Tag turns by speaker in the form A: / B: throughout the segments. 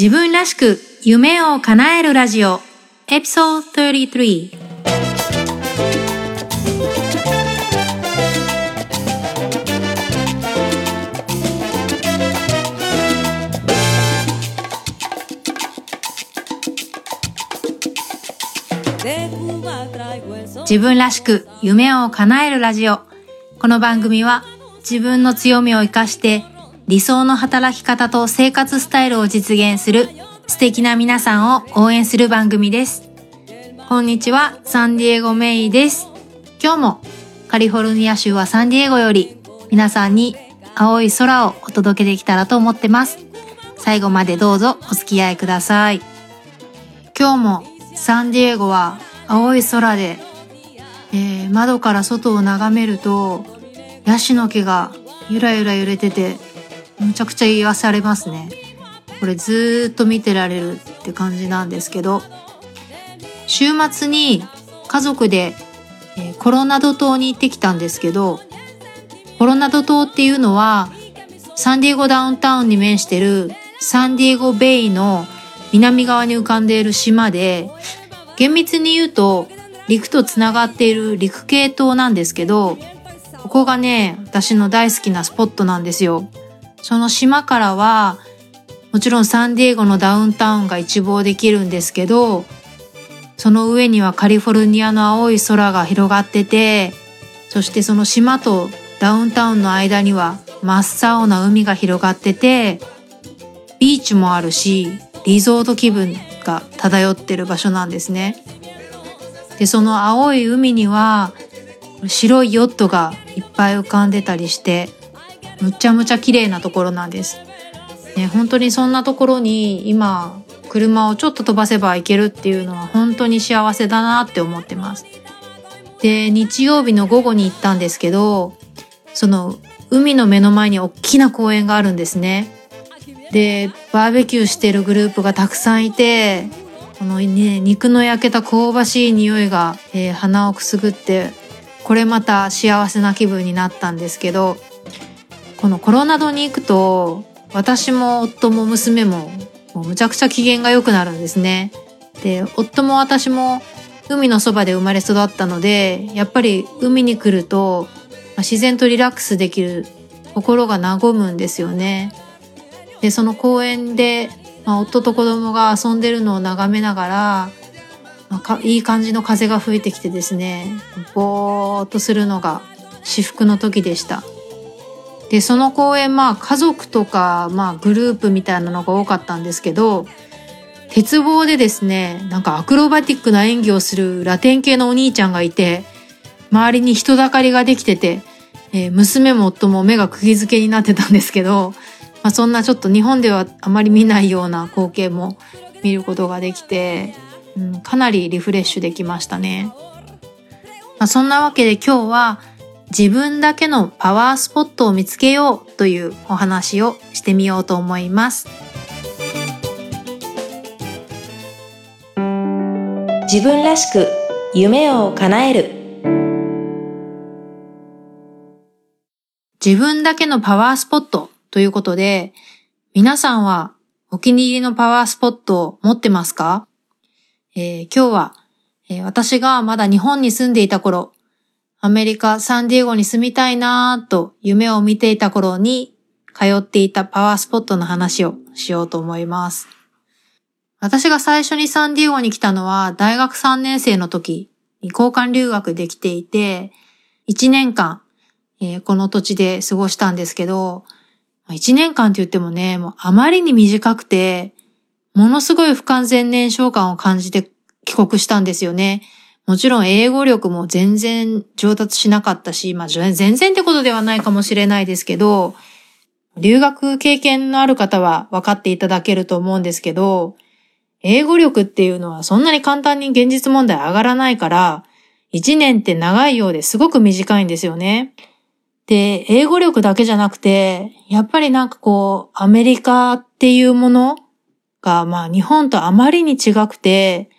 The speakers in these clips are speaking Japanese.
A: 自分らしく夢を叶えるラジオ。エピソード33自分らしく夢を叶えるラジオ。この番組は自分の強みを活かして理想の働き方と生活スタイルを実現する素敵な皆さんを応援する番組です。こんにちは、サンディエゴメイです。今日もカリフォルニア州はサンディエゴより皆さんに青い空をお届けできたらと思ってます。最後までどうぞお付き合いください。今日もサンディエゴは青い空で、えー、窓から外を眺めるとヤシの木がゆらゆら揺れててむちゃくちゃ癒されますね。これずっと見てられるって感じなんですけど、週末に家族で、コロナド島に行ってきたんですけど、コロナド島っていうのはサンディエゴダウンタウンに面してるサンディエゴベイの南側に浮かんでいる島で、厳密に言うと陸とつながっている陸系島なんですけど、ここがね、私の大好きなスポットなんですよ。その島からは、もちろんサンディエゴのダウンタウンが一望できるんですけど、その上にはカリフォルニアの青い空が広がってて、そしてその島とダウンタウンの間には真っ青な海が広がってて、ビーチもあるし、リゾート気分が漂ってる場所なんですね。で、その青い海には白いヨットがいっぱい浮かんでたりして、むちゃむちゃ綺麗なところなんです。ね、本当にそんなところに今、車をちょっと飛ばせば行けるっていうのは本当に幸せだなって思ってます。で、日曜日の午後に行ったんですけど、その海の目の前に大きな公園があるんですね。で、バーベキューしてるグループがたくさんいて、このね、肉の焼けた香ばしい匂いが、えー、鼻をくすぐって、これまた幸せな気分になったんですけど、このコロナドに行くと私も夫も娘ももむちゃくちゃ機嫌が良くなるんですね。で夫も私も海のそばで生まれ育ったのでやっぱり海に来ると、自然とリラックスできる心が和むんですよね。でその公園で、まあ、夫と子供が遊んでるのを眺めながら、まあ、いい感じの風が吹いてきてですねぼーっとするのが至福の時でした。でその公演まあ家族とか、まあ、グループみたいなのが多かったんですけど鉄棒でですねなんかアクロバティックな演技をするラテン系のお兄ちゃんがいて周りに人だかりができてて、えー、娘も夫も目が釘付けになってたんですけど、まあ、そんなちょっと日本ではあまり見ないような光景も見ることができて、うん、かなりリフレッシュできましたね。まあ、そんなわけで今日は自分だけのパワースポットを見つけようというお話をしてみようと思います。
B: 自分らしく夢を叶える
A: 自分だけのパワースポットということで、皆さんはお気に入りのパワースポットを持ってますか、えー、今日は、えー、私がまだ日本に住んでいた頃、アメリカ・サンディエゴに住みたいなぁと夢を見ていた頃に通っていたパワースポットの話をしようと思います。私が最初にサンディエゴに来たのは大学3年生の時に交換留学できていて、1年間、えー、この土地で過ごしたんですけど、1年間って言ってもね、もうあまりに短くて、ものすごい不完全燃焼感を感じて帰国したんですよね。もちろん英語力も全然上達しなかったし、まあ全然ってことではないかもしれないですけど、留学経験のある方は分かっていただけると思うんですけど、英語力っていうのはそんなに簡単に現実問題上がらないから、1年って長いようですごく短いんですよね。で、英語力だけじゃなくて、やっぱりなんかこう、アメリカっていうものが、まあ日本とあまりに違くて、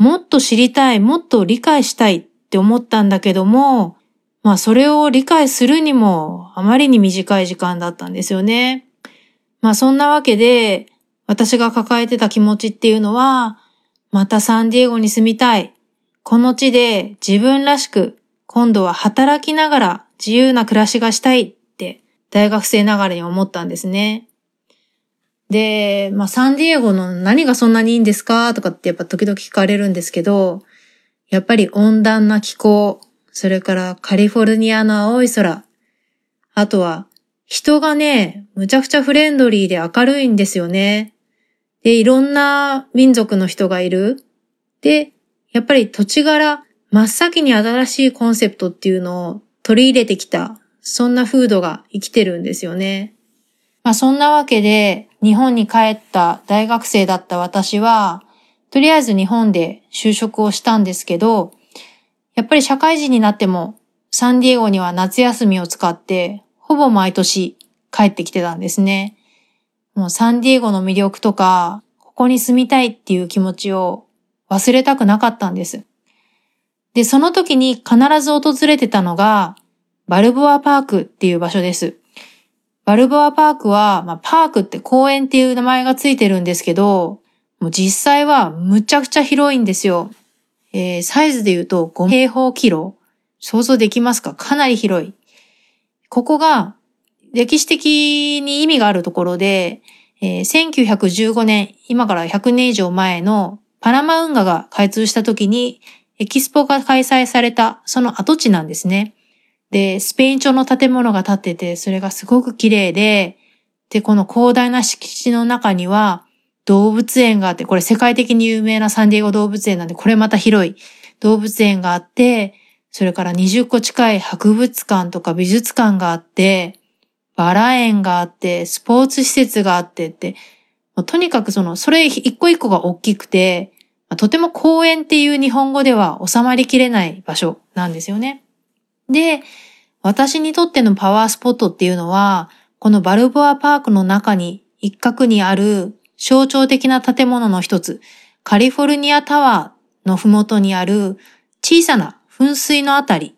A: もっと知りたい、もっと理解したいって思ったんだけども、まあそれを理解するにもあまりに短い時間だったんですよね。まあそんなわけで、私が抱えてた気持ちっていうのは、またサンディエゴに住みたい。この地で自分らしく、今度は働きながら自由な暮らしがしたいって大学生ながらに思ったんですね。で、まあ、サンディエゴの何がそんなにいいんですかとかってやっぱ時々聞かれるんですけど、やっぱり温暖な気候、それからカリフォルニアの青い空、あとは人がね、むちゃくちゃフレンドリーで明るいんですよね。で、いろんな民族の人がいる。で、やっぱり土地柄、真っ先に新しいコンセプトっていうのを取り入れてきた、そんな風土が生きてるんですよね。まあそんなわけで、日本に帰った大学生だった私は、とりあえず日本で就職をしたんですけど、やっぱり社会人になっても、サンディエゴには夏休みを使って、ほぼ毎年帰ってきてたんですね。もうサンディエゴの魅力とか、ここに住みたいっていう気持ちを忘れたくなかったんです。で、その時に必ず訪れてたのが、バルボアパークっていう場所です。バルボアパークは、まあ、パークって公園っていう名前がついてるんですけど、もう実際はむちゃくちゃ広いんですよ。えー、サイズで言うと5平方キロ。想像できますか？かなり広い。ここが歴史的に意味があるところで、えー、1915年、今から100年以上前のパナマ運河が開通した時にエキスポが開催されたその跡地なんですね。で、スペイン調の建物が建ってて、それがすごく綺麗で、で、この広大な敷地の中には動物園があって、これ世界的に有名なサンディエゴ動物園なんで、これまた広い動物園があって、それから20個近い博物館とか美術館があって、バラ園があって、スポーツ施設があってって、とにかくその、それ一個一個が大きくて、とても公園っていう日本語では収まりきれない場所なんですよね。で、私にとってのパワースポットっていうのは、このバルボアパークの中に一角にある象徴的な建物の一つ、カリフォルニアタワーのふもとにある小さな噴水のあたり、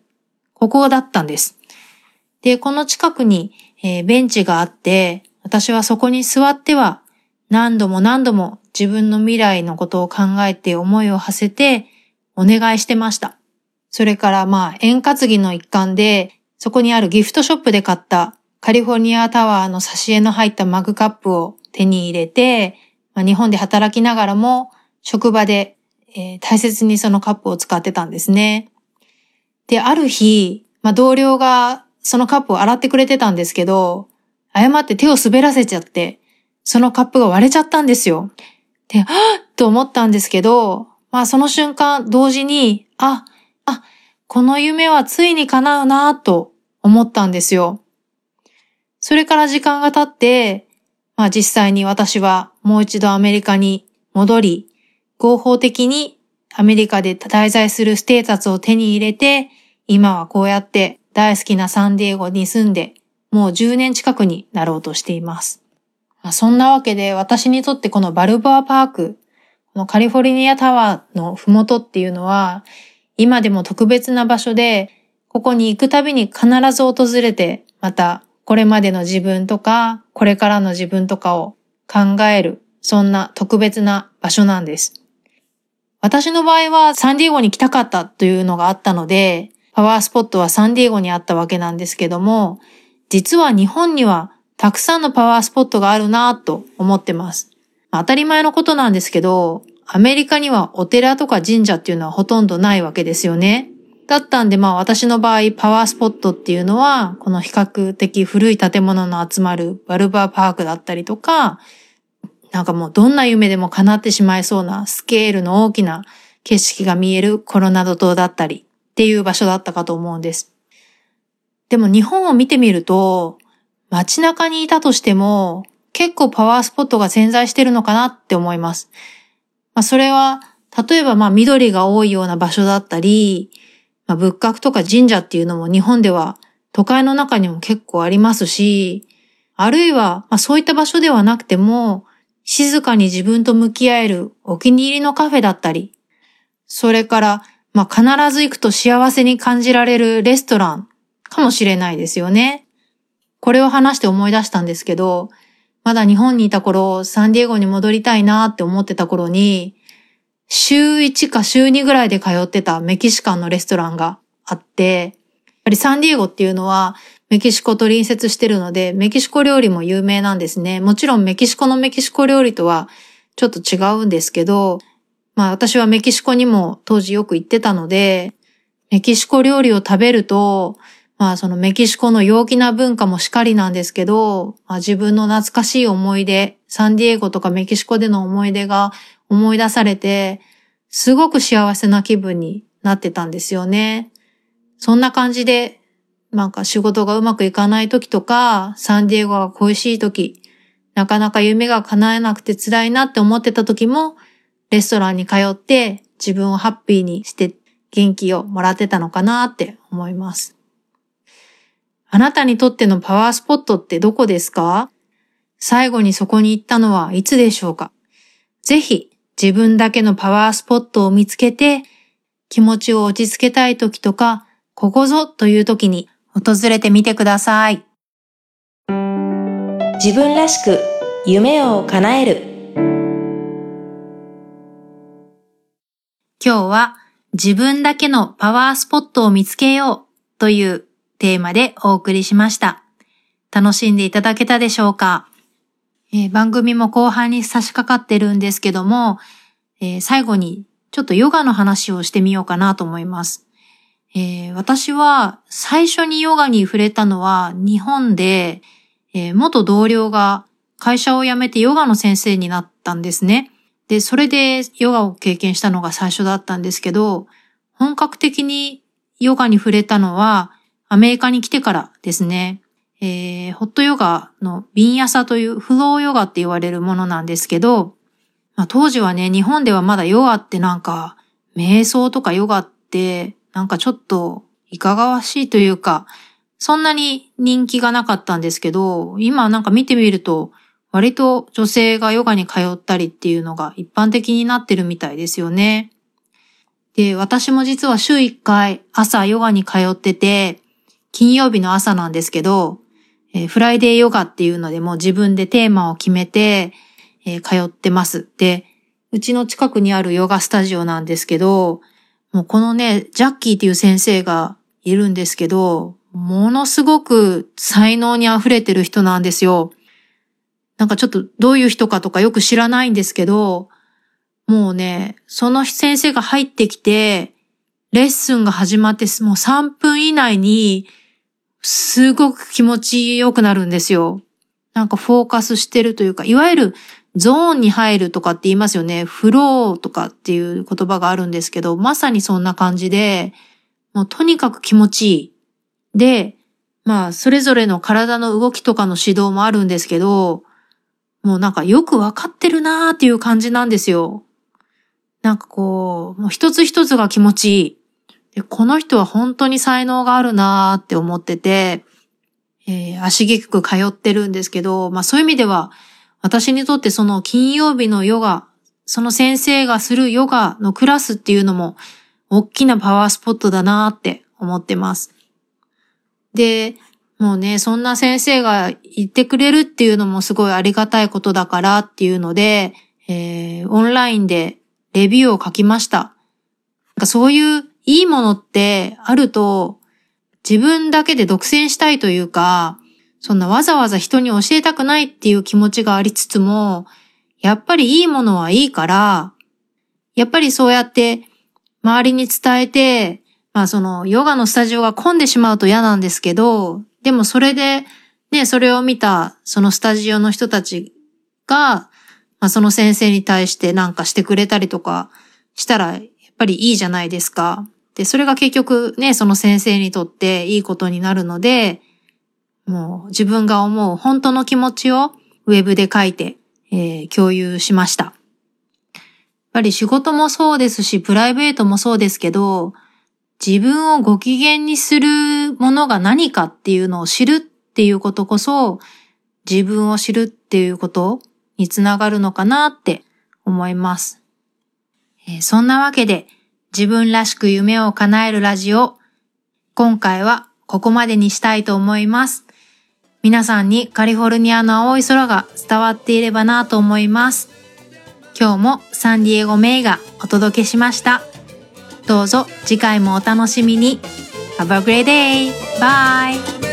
A: ここだったんです。で、この近くに、えー、ベンチがあって、私はそこに座っては何度も何度も自分の未来のことを考えて思いを馳せてお願いしてました。それからまあ円担ぎの一環で、そこにあるギフトショップで買ったカリフォルニアタワーの挿絵の入ったマグカップを手に入れて、まあ、日本で働きながらも職場で、えー、大切にそのカップを使ってたんですね。で、ある日、まあ、同僚がそのカップを洗ってくれてたんですけど、誤って手を滑らせちゃって、そのカップが割れちゃったんですよ。で、は ぁと思ったんですけど、まあその瞬間同時に、あ、あ、この夢はついに叶うなと思ったんですよ。それから時間が経って、まあ実際に私はもう一度アメリカに戻り、合法的にアメリカで滞在するステータスを手に入れて、今はこうやって大好きなサンディエゴに住んで、もう10年近くになろうとしています。まあ、そんなわけで私にとってこのバルボアパーク、このカリフォルニアタワーのふもとっていうのは、今でも特別な場所で、ここに行くたびに必ず訪れて、またこれまでの自分とか、これからの自分とかを考える、そんな特別な場所なんです。私の場合はサンディエゴに来たかったというのがあったので、パワースポットはサンディエゴにあったわけなんですけども、実は日本にはたくさんのパワースポットがあるなぁと思ってます。当たり前のことなんですけど、アメリカにはお寺とか神社っていうのはほとんどないわけですよね。だったんでまあ私の場合パワースポットっていうのはこの比較的古い建物の集まるバルバーパークだったりとか、なんかもうどんな夢でも叶ってしまいそうなスケールの大きな景色が見えるコロナド島だったりっていう場所だったかと思うんです。でも日本を見てみると街中にいたとしても結構パワースポットが潜在してるのかなって思います。まあそれは例えばまあ緑が多いような場所だったり、まあ、仏閣とか神社っていうのも日本では都会の中にも結構ありますし、あるいは、まあ、そういった場所ではなくても、静かに自分と向き合えるお気に入りのカフェだったり、それから、まあ、必ず行くと幸せに感じられるレストランかもしれないですよね。これを話して思い出したんですけど、まだ日本にいた頃、サンディエゴに戻りたいなって思ってた頃に、週1か週2ぐらいで通ってたメキシカンのレストランがあって、やっぱりサンディエゴっていうのはメキシコと隣接してるので、メキシコ料理も有名なんですね。もちろんメキシコのメキシコ料理とはちょっと違うんですけど、まあ私はメキシコにも当時よく行ってたので、メキシコ料理を食べると、まあそのメキシコの陽気な文化もしかりなんですけど、まあ、自分の懐かしい思い出、サンディエゴとかメキシコでの思い出が思い出されて、すごく幸せな気分になってたんですよね。そんな感じで、なんか仕事がうまくいかない時とか、サンディエゴが恋しい時、なかなか夢が叶えなくて辛いなって思ってた時も、レストランに通って自分をハッピーにして元気をもらってたのかなって思います。あなたにとってのパワースポットってどこですか？最後にそこに行ったのはいつでしょうか？ぜひ自分だけのパワースポットを見つけて気持ちを落ち着けたい時とかここぞという時に訪れてみてください。
B: 自分らしく夢を叶える。
A: 今日は自分だけのパワースポットを見つけようというテーマでお送りしました。楽しんでいただけたでしょうか、えー、番組も後半に差し掛かってるんですけども、えー、最後にちょっとヨガの話をしてみようかなと思います。えー、私は最初にヨガに触れたのは日本で、え元同僚が会社を辞めてヨガの先生になったんですね。で、それでヨガを経験したのが最初だったんですけど、本格的にヨガに触れたのはアメリカに来てからですね、えー、ホットヨガのビンヤサというフローヨガって言われるものなんですけど、まあ、当時はね、日本ではまだヨガってなんか、瞑想とかヨガってなんかちょっといかがわしいというか、そんなに人気がなかったんですけど、今なんか見てみると、割と女性がヨガに通ったりっていうのが一般的になってるみたいですよね。で、私も実は週1回朝ヨガに通ってて、金曜日の朝なんですけど、えー、フライデーヨガっていうのでもう自分でテーマを決めて、えー、通ってます。で、うちの近くにあるヨガスタジオなんですけど、もうこのね、ジャッキーっていう先生がいるんですけど、ものすごく才能に溢れてる人なんですよ。なんかちょっとどういう人かとかよく知らないんですけど、もうね、その先生が入ってきて、レッスンが始まってもう3分以内にすごく気持ちよくなるんですよ。なんかフォーカスしてるというか、いわゆるゾーンに入るとかって言いますよね。フローとかっていう言葉があるんですけど、まさにそんな感じで、もうとにかく気持ちいい。で、まあ、それぞれの体の動きとかの指導もあるんですけど、もうなんかよくわかってるなーっていう感じなんですよ。なんかこう、もう一つ一つが気持ちいい。で、この人は本当に才能があるなーって思ってて、えー、足げく通ってるんですけど、まあそういう意味では、私にとってその金曜日のヨガ、その先生がするヨガのクラスっていうのも、大きなパワースポットだなーって思ってます。で、もうね、そんな先生が言ってくれるっていうのもすごいありがたいことだからっていうので、えー、オンラインでレビューを書きました。なんかそういういいものってあると、自分だけで独占したいというか、そんなわざわざ人に教えたくないっていう気持ちがありつつも、やっぱりいいものはいいから、やっぱりそうやって周りに伝えて、まあそのヨガのスタジオが混んでしまうと嫌なんですけど、でもそれでね、それを見たそのスタジオの人たちが、まあその先生に対してなんかしてくれたりとかしたら、ぱりいいじゃないですか。で、それが結局ね、その先生にとっていいことになるので、もう自分が思う本当の気持ちをウェブで書いて、えー、共有しました。やっぱり仕事もそうですし、プライベートもそうですけど、自分をご機嫌にするものが何かっていうのを知るっていうことこそ、自分を知るっていうことにつながるのかなって思います。え、そんなわけで、自分らしく夢を叶えるラジオ。今回はここまでにしたいと思います。皆さんにカリフォルニアの青い空が伝わっていればなと思います。今日もサンディエゴメイがお届けしました。どうぞ次回もお楽しみに。Have a great day! Bye!